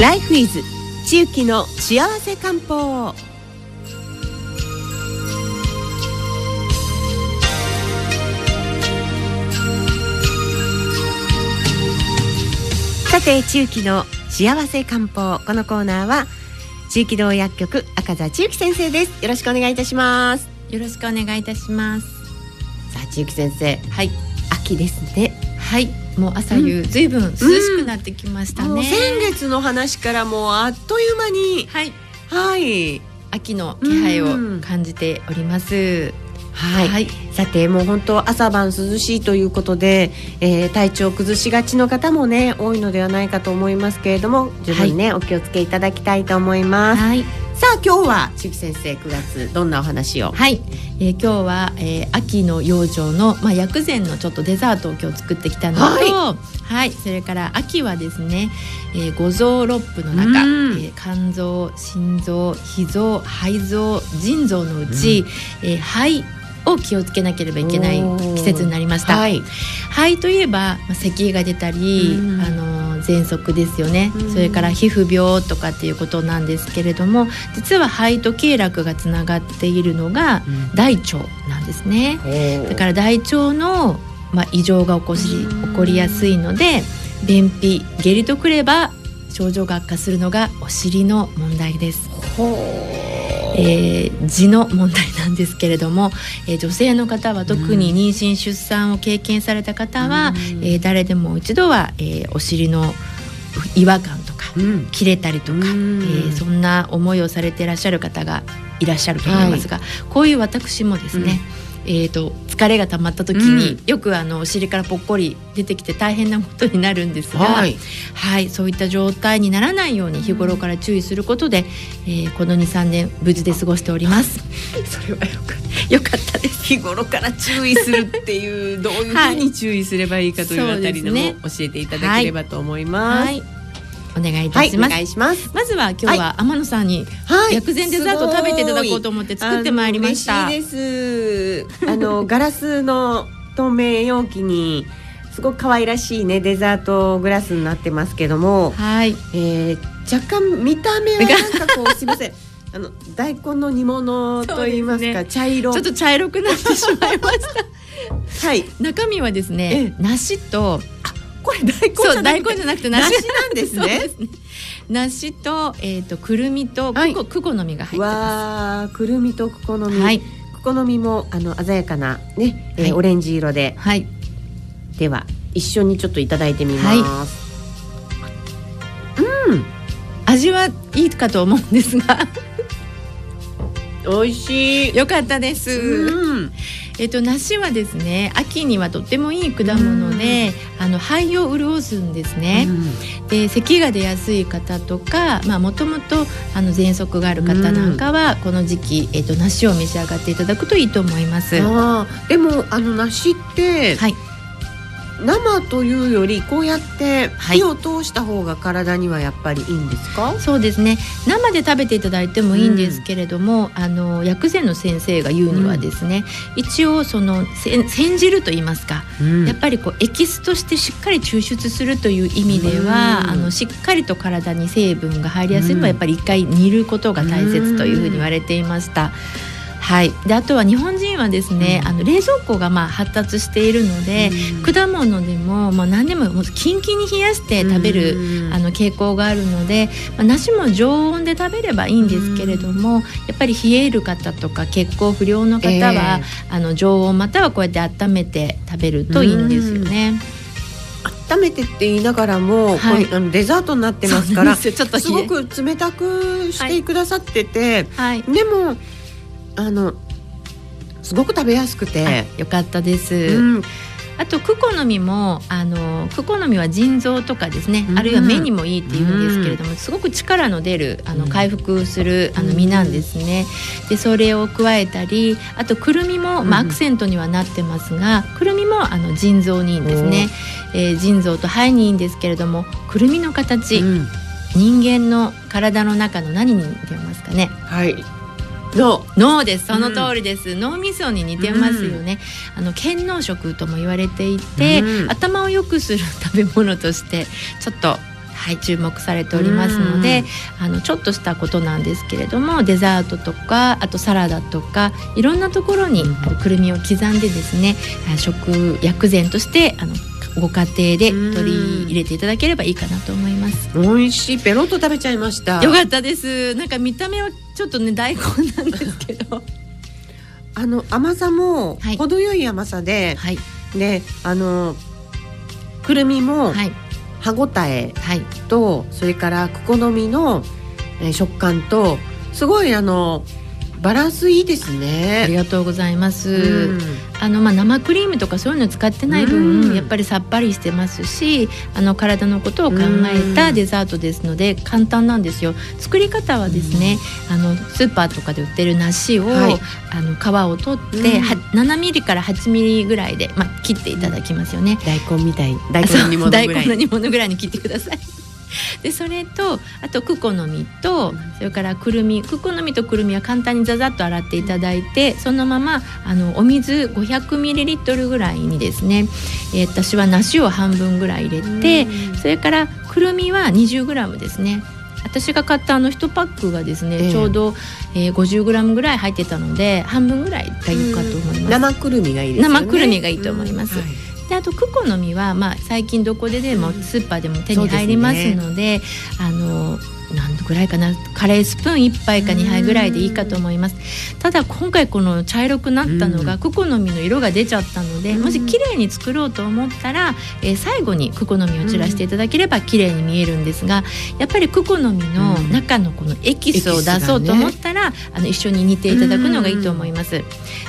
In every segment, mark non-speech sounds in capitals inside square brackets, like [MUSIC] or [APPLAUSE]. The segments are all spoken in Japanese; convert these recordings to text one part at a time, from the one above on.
ライフイズ。地域の幸せ漢方。さて地域の幸せ漢方。このコーナーは地域道薬局赤座千幸先生です。よろしくお願いいたします。よろしくお願いいたします。さあ千幸先生。はい。秋ですね。はいもう朝夕、ずいぶん涼しくなってきましたね、もう先月の話からもうあっという間にはい。はい。秋の気配を感じております、はい、はい。さてもう本当朝晩涼しいということで、えー体調を崩しがちの方もね多いのではないかと思いますけれども十分ね、お気をつけいただきたいと思います、はい。さあ今日は千木先生9月どんなお話を？はい、えー今日は、えー秋の養生の、まあ、薬膳のちょっとデザートを今日作ってきたのと、ははい。それから秋はですね、えー五臓六腑の中、うん。えー肝臓心臓脾臓肺臓腎臓のうち、えー肺を気をつけなければいけない季節になりました。はい。肺といえば、まあ、咳が出たり、うん。あの喘息ですよね、うん。それから皮膚病とかっていうことなんですけれども実は肺と経絡がつながっているのが大腸なんですね。だから大腸の、まあ、異常が起こしうん。起こりやすいので便秘下痢とくれば症状が悪化するのがお尻の問題です。えー、痔の問題なんですけれども、えー女性の方は特に妊娠出産を経験された方は、うん。えー誰でも一度は、えーお尻の違和感とかうん。切れたりとか、うん。えーそんな思いをされていらっしゃる方がいらっしゃると思いますが、こういう私もですね、えー、と疲れが溜まった時に、うん。よくあのお尻からぽっこり出てきて大変なことになるんですが、ははいいそういった状態にならないように日頃から注意することで、えーこの23年無事で過ごしております。[LAUGHS] それはよかっよかったです。た日頃から注意するっていうどういうふうに注意すればいいかというあたりでも教えていただければと思います。はいお願いいたはい、します。お願いしまずは今日は天野さんにはい薬膳デザートを食べていただこうと思って作ってまいりました。あの嬉しいです。あの [LAUGHS] ガラスの透明容器にすごく可愛らしいねデザートグラスになってますけども、はい。えー、若干見た目はなんかこうすみません。[LAUGHS] あの大根の煮物と言いますかね茶色ちょっと茶色くなってしまいました。[LAUGHS] はい中身はですね、梨とこれ大根じそうゃなくて大根じゃなくて梨梨なんですね。[LAUGHS] 梨とえっ、とくるみとはい。クコクコの実が入ってまわあくるみとクコの実、す。はい。クコの実もあの鮮やかなね、えーはい。オレンジ色で。はい。では一緒にちょっといただいてみます。味はいいかと思うんですが。美味しい。よかったです。うん、えっと梨はですね秋にはとってもいい果物で、あの肺を潤すんですね。で咳が出やすい方とかまあもともとあの喘息がある方なんかは、この時期えっと梨を召し上がっていただくといいと思います。あーでもあの梨って、はい生というよりこうやってはい。火を通した方が体にはやっぱりいいんですか？そうですね。生で食べていただいてもいいんですけれども、あの薬膳の先生が言うにはですね、一応そのせ煎じると言いますか、やっぱりこうエキスとしてしっかり抽出するという意味では、うん。あのしっかりと体に成分が入りやすいのうん。はやっぱり一回煮ることが大切というふうに言われていました。はい、であとは日本人はですね、うん。あの冷蔵庫がまあ発達しているので、うん。果物でも、まあ、何でももうキンキンに冷やして食べる、うん。あの傾向があるので、まあ、梨も常温で食べればいいんですけれども、やっぱり冷える方とか血行不良の方は、あの常温またはこうやって温めて食べるといいんですよね。温めてって言いながらも、はい。あのデザートになってますからすよ。ちょっとすごく冷たくしてくださってて、はい、でもあのすごく食べやすくて、あよかったです。うん。あとクコの実もあのクコの実は腎臓とかですね、うん。あるいは目にもいいっていうんですけれども、すごく力の出るあのうん。回復するあの実なんですね。でそれを加えたりあとくるみも、まあ、アうんクセントにはなってますが、くるみもあの腎臓にいいんですね。えー腎臓と肺にいいんですけれどもくるみの形、うん。人間の体の中の何に似てますかね？はいの脳です。その通りです、脳みそに似てますよね、あの健脳食とも言われていて、うん。頭を良くする食べ物としてちょっとはい、注目されておりますので、あのちょっとしたことなんですけれどもデザートとかあとサラダとかいろんなところに、うん、くるみを刻んでですね食薬膳としてあのご家庭で取り入れていただければいいかなと思います。美味しいペロッと食べちゃいました。よかったです。なんか見た目はちょっとね大根なんですけど。[LAUGHS] あの甘さも程よい甘さで、はい、であのくるみも歯ごたえと、はい、それからクコの実の食感とすごいあのバランスいいですね。ありがとうございます、うん、あのまあ生クリームとかそういうの使ってない分、うん、やっぱりさっぱりしてますしあの体のことを考えたデザートですので、うん、簡単なんですよ。作り方はですね、あのスーパーとかで売ってる梨を、はい、あの皮を取って、は7ミリから8ミリぐらいでまあ切っていただきますよね。大根みたい大根の煮物ぐらいに切ってくださいでそれとあとクコの実とそれからくるみ。クコの実とくるみは簡単にザザッと洗っていただいてそのままあのお水500ミリリットルぐらいにですね、えー、私は梨を半分ぐらい入れてそれからくるみは20グラムですね。私が買ったあの1パックがですね、えー、ちょうど、えー、50グラムぐらい入ってたので半分ぐらいがいいかと思います。生くるみがいいです、ね、生くるみがいいと思います、はいであとクコの実は、まあ、最近どこででもスーパーでも手に入りますので、ね、あのぐらいかなカレースプーン1杯か2杯ぐらいでいいかと思います。ただ今回この茶色くなったのがクコの実の色が出ちゃったのでもし綺麗に作ろうと思ったら、えー、最後にクコの実を散らしていただければ綺麗に見えるんですがやっぱりクコの実の中のこのエキスを出そうと思ったら、ね、あの一緒に煮ていただくのがいいと思います。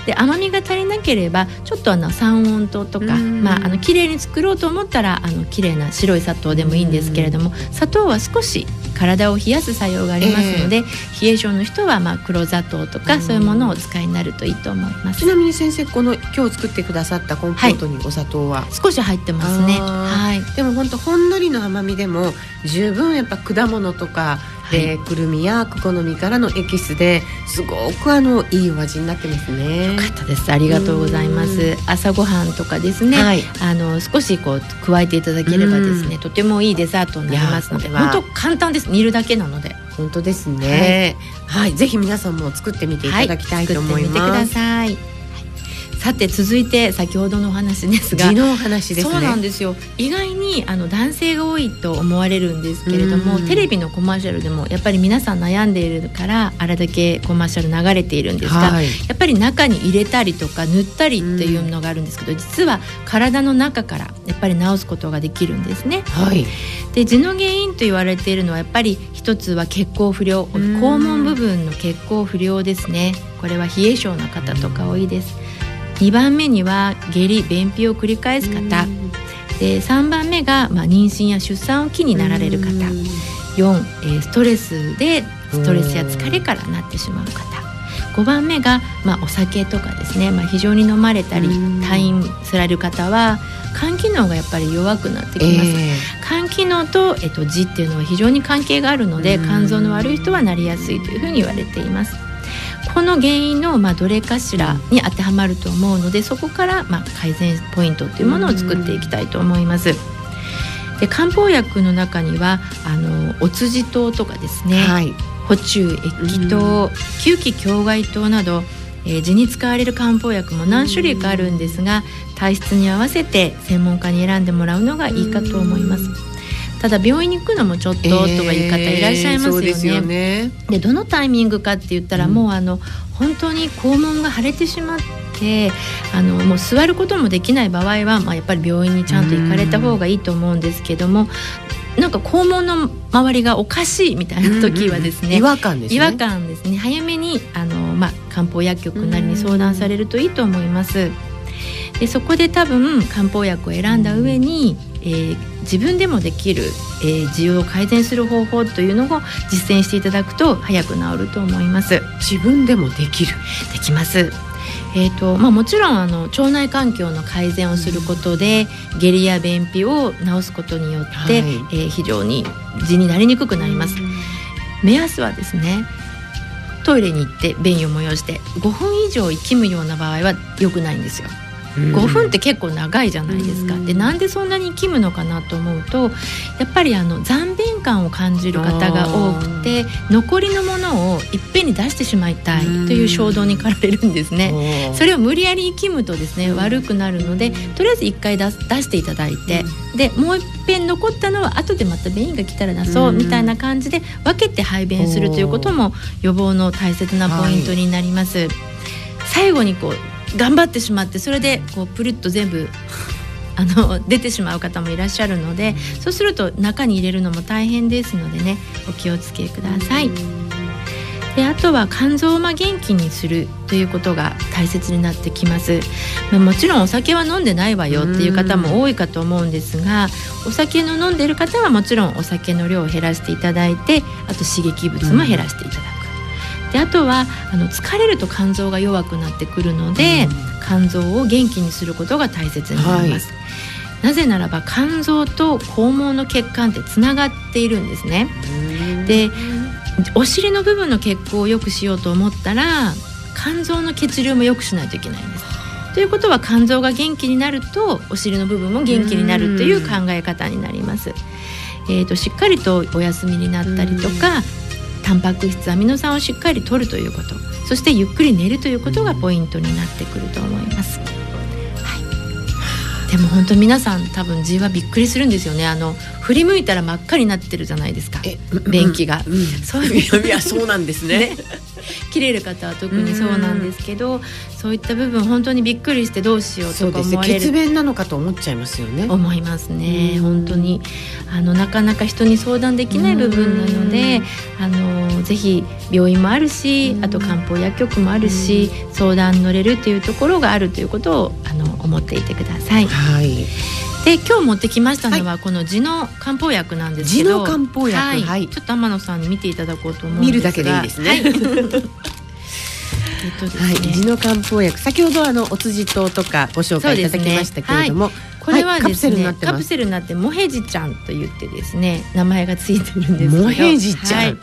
で甘みが足りなければちょっとあの三温糖とかまああの綺麗に作ろうと思ったらあの綺麗な白い砂糖でもいいんですけれども砂糖は少し体を冷やす作用がありますので、えー、冷え性の人はまあ黒砂糖とかそういうものをお使いになるといいと思います。ちなみに先生この今日作ってくださったコンポートにお砂糖は、はい、少し入ってますね。はい。でも本当ほんのりの甘みでも十分やっぱ果物とかで、くるみやクコの実からのエキスですごくあのいいお味になってますね。よかったです。ありがとうございます。朝ごはんとかですね、はい、あの少しこう加えていただければですね、とてもいいデザートになりますので、本当簡単です。煮るだけなので。本当ですね。はい、はい、ぜひ皆さんも作ってみていただきたいと思います。はい、作ってみてください。さて続いて先ほどのお話ですが。の話です、ね、そうなんですよ。意外にあの男性が多いと思われるんですけれどもテレビのコマーシャルでもやっぱり皆さん悩んでいるからあれだけコマーシャル流れているんですが、はい、やっぱり中に入れたりとか塗ったりっていうのがあるんですけど実は体の中からやっぱり治すことができるんですね。はい、で痔の原因と言われているのはやっぱり一つは血行不良肛門部分の血行不良ですね。これは冷え性の方とか多いです。2番目には下痢便秘を繰り返す方。で3番目が、まあ、妊娠や出産を機になられる方。4、えー、ストレスでストレスや疲れからなってしまう方。5番目が、まあ、お酒とかですね、まあ、非常に飲まれたり退院される方は肝機能がやっぱり弱くなってきます、えー、肝機能と、えっと、痔っていうのは非常に関係があるので肝臓の悪い人はなりやすいというふうに言われていますこの原因のまあどれかしらに当てはまると思うのでそこからまあ改善ポイントというものを作っていきたいと思います。で漢方薬の中にはあのお辻糖とかですね、はい、補中液糖吸気境外糖など、えー、痔に使われる漢方薬も何種類かあるんですが体質に合わせて専門家に選んでもらうのがいいかと思います。ただ病院に行くのもちょっと、とかいう方いらっしゃいますよね。でよねでどのタイミングかって言ったら、うん、もうあの本当に肛門が腫れてしまってあのもう座ることもできない場合は、まあ、やっぱり病院にちゃんと行かれた方がいいと思うんですけども。なんか肛門の周りがおかしいみたいな時はですね、うんうん、違和感ですね違和感ですね早めにあの、まあ、漢方薬局なりに相談されるといいと思います。でそこで多分漢方薬を選んだ上に、えー、自分でもできる、えー、需要を改善する方法というのを実践していただくと早く治ると思います。自分でもできる。できます。えーとまあ、もちろんあの腸内環境の改善をすることで、うん、下痢や便秘を治すことによって、はい、えー、非常に痔になりにくくなります、うん、目安はですねトイレに行って便意を催して5分以上息むような場合は良くないんですよ5分って結構長いじゃないですか。でなんでそんなに息むのかなと思うとやっぱりあの残便感を感じる方が多くて残りのものをいっぺんに出してしまいたいという衝動に駆られるんですね。それを無理やり息むとですね悪くなるのでとりあえず1回出出していただいてでもういっぺん残ったのは後でまた便意が来たら出そうみたいな感じで分けて排便するということも予防の大切なポイントになります。はい、最後にこう頑張ってしまってそれでこうプルッと全部あの出てしまう方もいらっしゃるのでそうすると中に入れるのも大変ですのでねお気をつけください。であとは肝臓をま元気にするということが大切になってきます、まあ、もちろんお酒は飲んでないわよっていう方も多いかと思うんですがお酒の飲んでる方はもちろんお酒の量を減らしていただいてあと刺激物も減らしていただく、であとはあの疲れると肝臓が弱くなってくるので、肝臓を元気にすることが大切になります、はい、なぜならば肝臓と肛門の血管ってつながっているんですね。でお尻の部分の血行を良くしようと思ったら肝臓の血流も良くしないといけないんです。ということは肝臓が元気になるとお尻の部分も元気になるという考え方になります。えーと、しっかりとお休みになったりとかタンパク質アミノ酸をしっかり摂るということ。そしてゆっくり寝るということがポイントになってくると思います。でも本当皆さん多分字はびっくりするんですよね。あの振り向いたら真っ赤になってるじゃないですか。便器が、うんうん、そういう。いやそうなんですね。ね。切れる方は特にそうなんですけどそういった部分本当にびっくりしてどうしようとか思われる、血便なのかと思っちゃいますよね。思いますね。本当に。あのなかなか人に相談できない部分なのであのぜひ病院もあるしあと漢方薬局もあるし相談乗れるというところがあるということをあの思っていてください。はいで今日持ってきましたのは、この地の漢方薬なんですけど。漢方薬、はい、ちょっと天野さんに見ていただこうと思うん見るだけでいいですね。はい。[LAUGHS] えっとですね、はい、地の漢方薬。先ほどあのお辻糖とかご紹介いただきましたけれども、ねはい、これはですね、はい、カプセルになってモヘジちゃんと言ってですね名前がついてるんですけど。モヘジちゃん、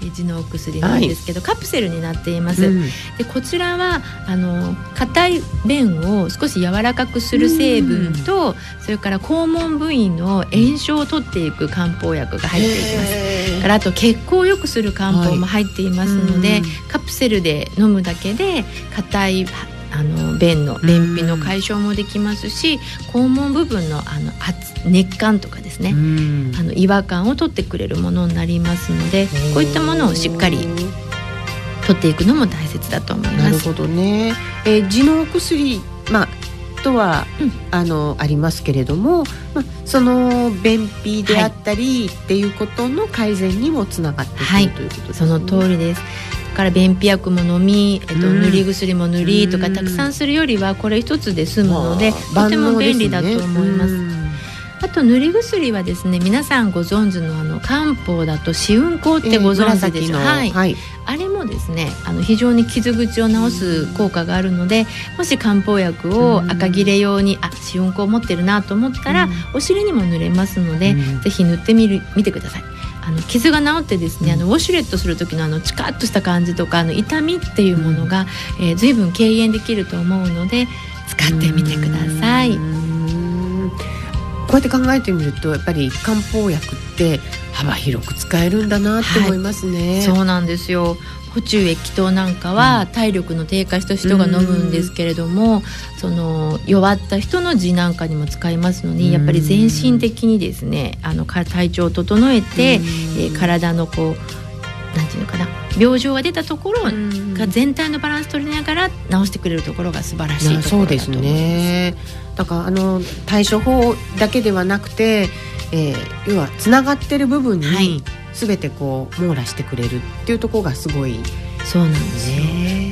地のお薬なんですけど、はい、カプセルになっています。うん、でこちらはあの硬い便を少し柔らかくする成分と、うん、それから肛門部位の炎症を取っていく漢方薬が入っています。からあと血行を良くする漢方も入っていますので、はい、カプセルで飲むだけで硬いあの便の便秘の解消もできますし肛門部分のあの熱感とかですね。あの違和感を取ってくれるものになりますのでこういったものをしっかり取っていくのも大切だと思います。なるほどね、えー、地の薬まあとは、うん、あのありますけれども、まあ、その便秘であったり、はい、っていうことの改善にもつながっていく、はい、ということです、ね、その通りです。から便秘薬も飲み、えっと、塗り薬も塗りとかたくさんするよりはこれ一つで済むので、とても便利だと思います。あと塗り薬はですね皆さんご存知のあの漢方だと試運香ってご存知でしょう、えー、はい、はい、あれもですねあの非常に傷口を治す効果があるのでもし漢方薬を赤切れ用にあ試運香を持ってるなと思ったらお尻にも塗れますのでぜひ塗ってみる見てください。あの傷が治ってですね、あのウォシュレットする時のあのチカッとした感じとかあの痛みっていうものが、えー、随分軽減できると思うので使ってみてください。こうやって考えてみるとやっぱり漢方薬って幅広く使えるんだなって思いますね。はい、そうなんですよ。補中液糖なんかは体力の低下した人が飲むんですけれども、その弱った人の痔なんかにも使いますのでやっぱり全身的にですねあの体調を整えて、えー、体のこうなんていうのかな病状が出たところが全体のバランス取りながら治してくれるところが素晴らしいところだと思います。ね、だからあの対処法だけではなくて、えー、要はつながってる部分に、はい。全てこう網羅してくれるっていうところがすごいそうなんですよ。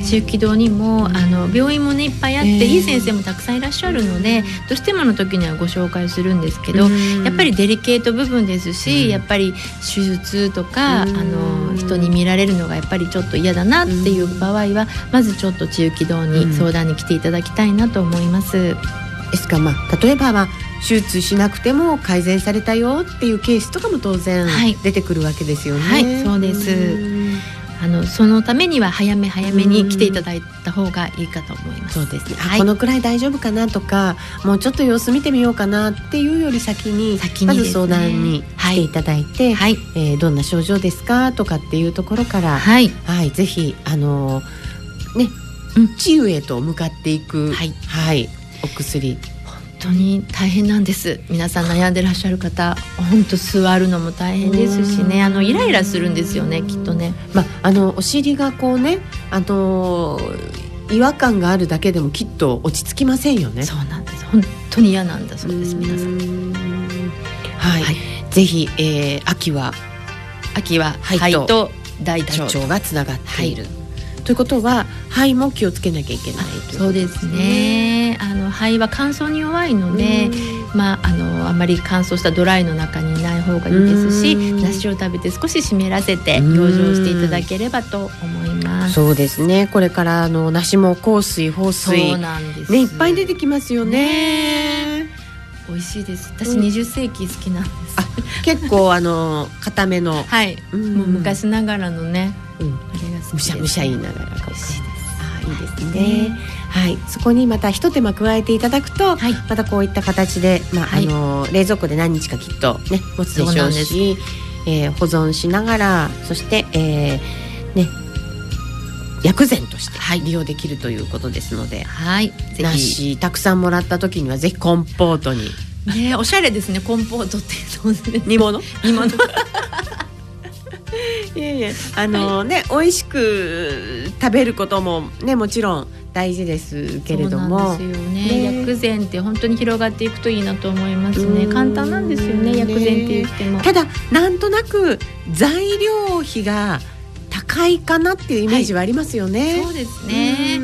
中気道にも、あの病院もねいっぱいあって、いい先生もたくさんいらっしゃるので、どうしてもの時にはご紹介するんですけど、やっぱりデリケート部分ですし、やっぱり手術とか、あの人に見られるのがやっぱりちょっと嫌だなっていう場合は、まずちょっと中気道に相談に来ていただきたいなと思います。ですか。まあ例えばまあ手術しなくても改善されたよっていうケースとかも当然出てくるわけですよね。はい、はい、そうです。あのそのためには早め早めに来ていただいた方がいいかと思います。そうですね、はい、このくらい大丈夫かなとかもうちょっと様子見てみようかなっていうより先に先に、ね、まず相談に来ていただいて、はい、えー、どんな症状ですかとかっていうところから、はい、はい、ぜひあのー、ね、うん、治癒へと向かっていく、はい、はい、お薬当に大変なんです。皆さん悩んでらっしゃる方本当座るのも大変ですしね。あのイライラするんですよねきっとね、まあ、あのお尻がこうねあの違和感があるだけでもきっと落ち着きませんよね。そうなんです。本当に嫌なんだそうです皆さん。はい、はい、ぜひ、えー、秋は秋は肺と大腸がつながっている、はいということは肺も気をつけなきゃいけないそうですね。あの肺は乾燥に弱いので、まあ、あのあまり乾燥したドライの中にいない方がいいですし梨を食べて少し湿らせて養生していただければと思います。そうですね。これからあの梨も香水放水そうなんです。ねいっぱい出てきますよね。ね。美味しいです。私二十世紀好きなんです、結構あの固めの。はい、もう昔ながらのねうん、あれがむしゃむしゃ言いながら美味しいです。あいいですね、はい、そこにまた一手間加えていただくと、はい、またこういった形で、まあ、はい、あの冷蔵庫で何日かきっとね持つでしょうしえー、保存しながらそして、えー、ね薬膳として利用できるということですので、はい、梨たくさんもらった時にはぜひコンポートに。ね、おしゃれですねコンポートっていう煮物？煮物 [LAUGHS] いやいやあのね美味しく食べることもねもちろん大事ですけれども、ね、薬膳って本当に広がっていくといいなと思いますね。簡単なんですよね薬膳って言っても。ただなんとなく材料費が高いかなっていうイメージはありますよね、はい、そうですね。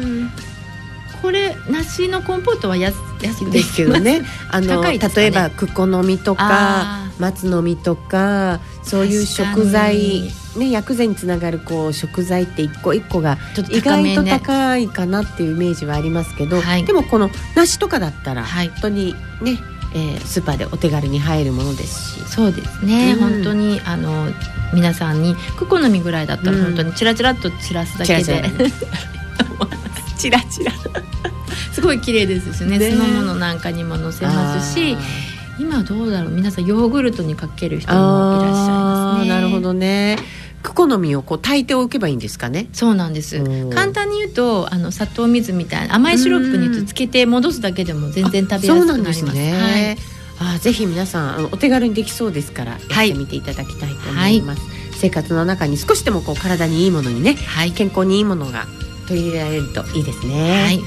これ梨のコンポートは安安ですけどね。あの、ね、例えばクコの実とか松の実とかそういう食材ね薬膳につながるこう食材って一個一個が意外と高いかなっていうイメージはありますけど、はい、でもこの梨とかだったら本当にね、えー、スーパーでお手軽に入るものですし。そうですね、うん、本当にあの皆さんにクコの実ぐらいだったら本当にチラチラっと散らすだけで、うん、チラ。[LAUGHS] チラすごい綺麗ですしね。酢の物なんかにも載せますし今どうだろう皆さんヨーグルトにかける人もいらっしゃいますね。なるほどね。クコの実をこう炊いておけばいいんですかね。そうなんです。簡単に言うとあの砂糖水みたいな甘いシロップにつけて戻すだけでも全然食べやすくなります。ね、はい、あぜひ皆さんお手軽にできそうですからやってみていただきたいと思います、はい、生活の中に少しでもこう体にいいものにね、はい、健康にいいものが取り入れられるといいですね。はい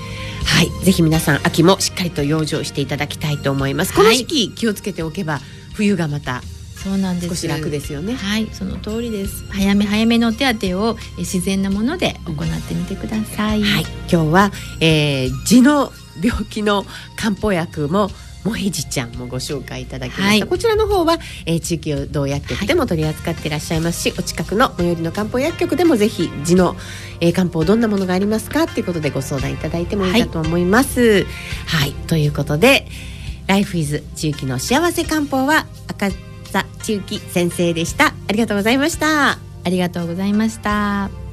はい、ぜひ皆さん秋もしっかりと養生していただきたいと思います。この時期気をつけておけば冬がまたそうなんです。少し楽ですよね。はい。その通りです。早め早めの手当てを自然なもので行ってみてください、はい、今日は、えー、痔の病気の漢方薬ももへじちゃんもご紹介いただきました、はい、こちらの方は、えー、地域道薬局でも取り扱っていらっしゃいますし、はい、お近くの最寄りの漢方薬局でもぜひ痔の、えー、漢方どんなものがありますかっていうことでご相談いただいてもいいかと思います。はい、はい、ということで「ライフイズ地域の幸せ漢方」は赤座千雪先生でした。ありがとうございました。ありがとうございました。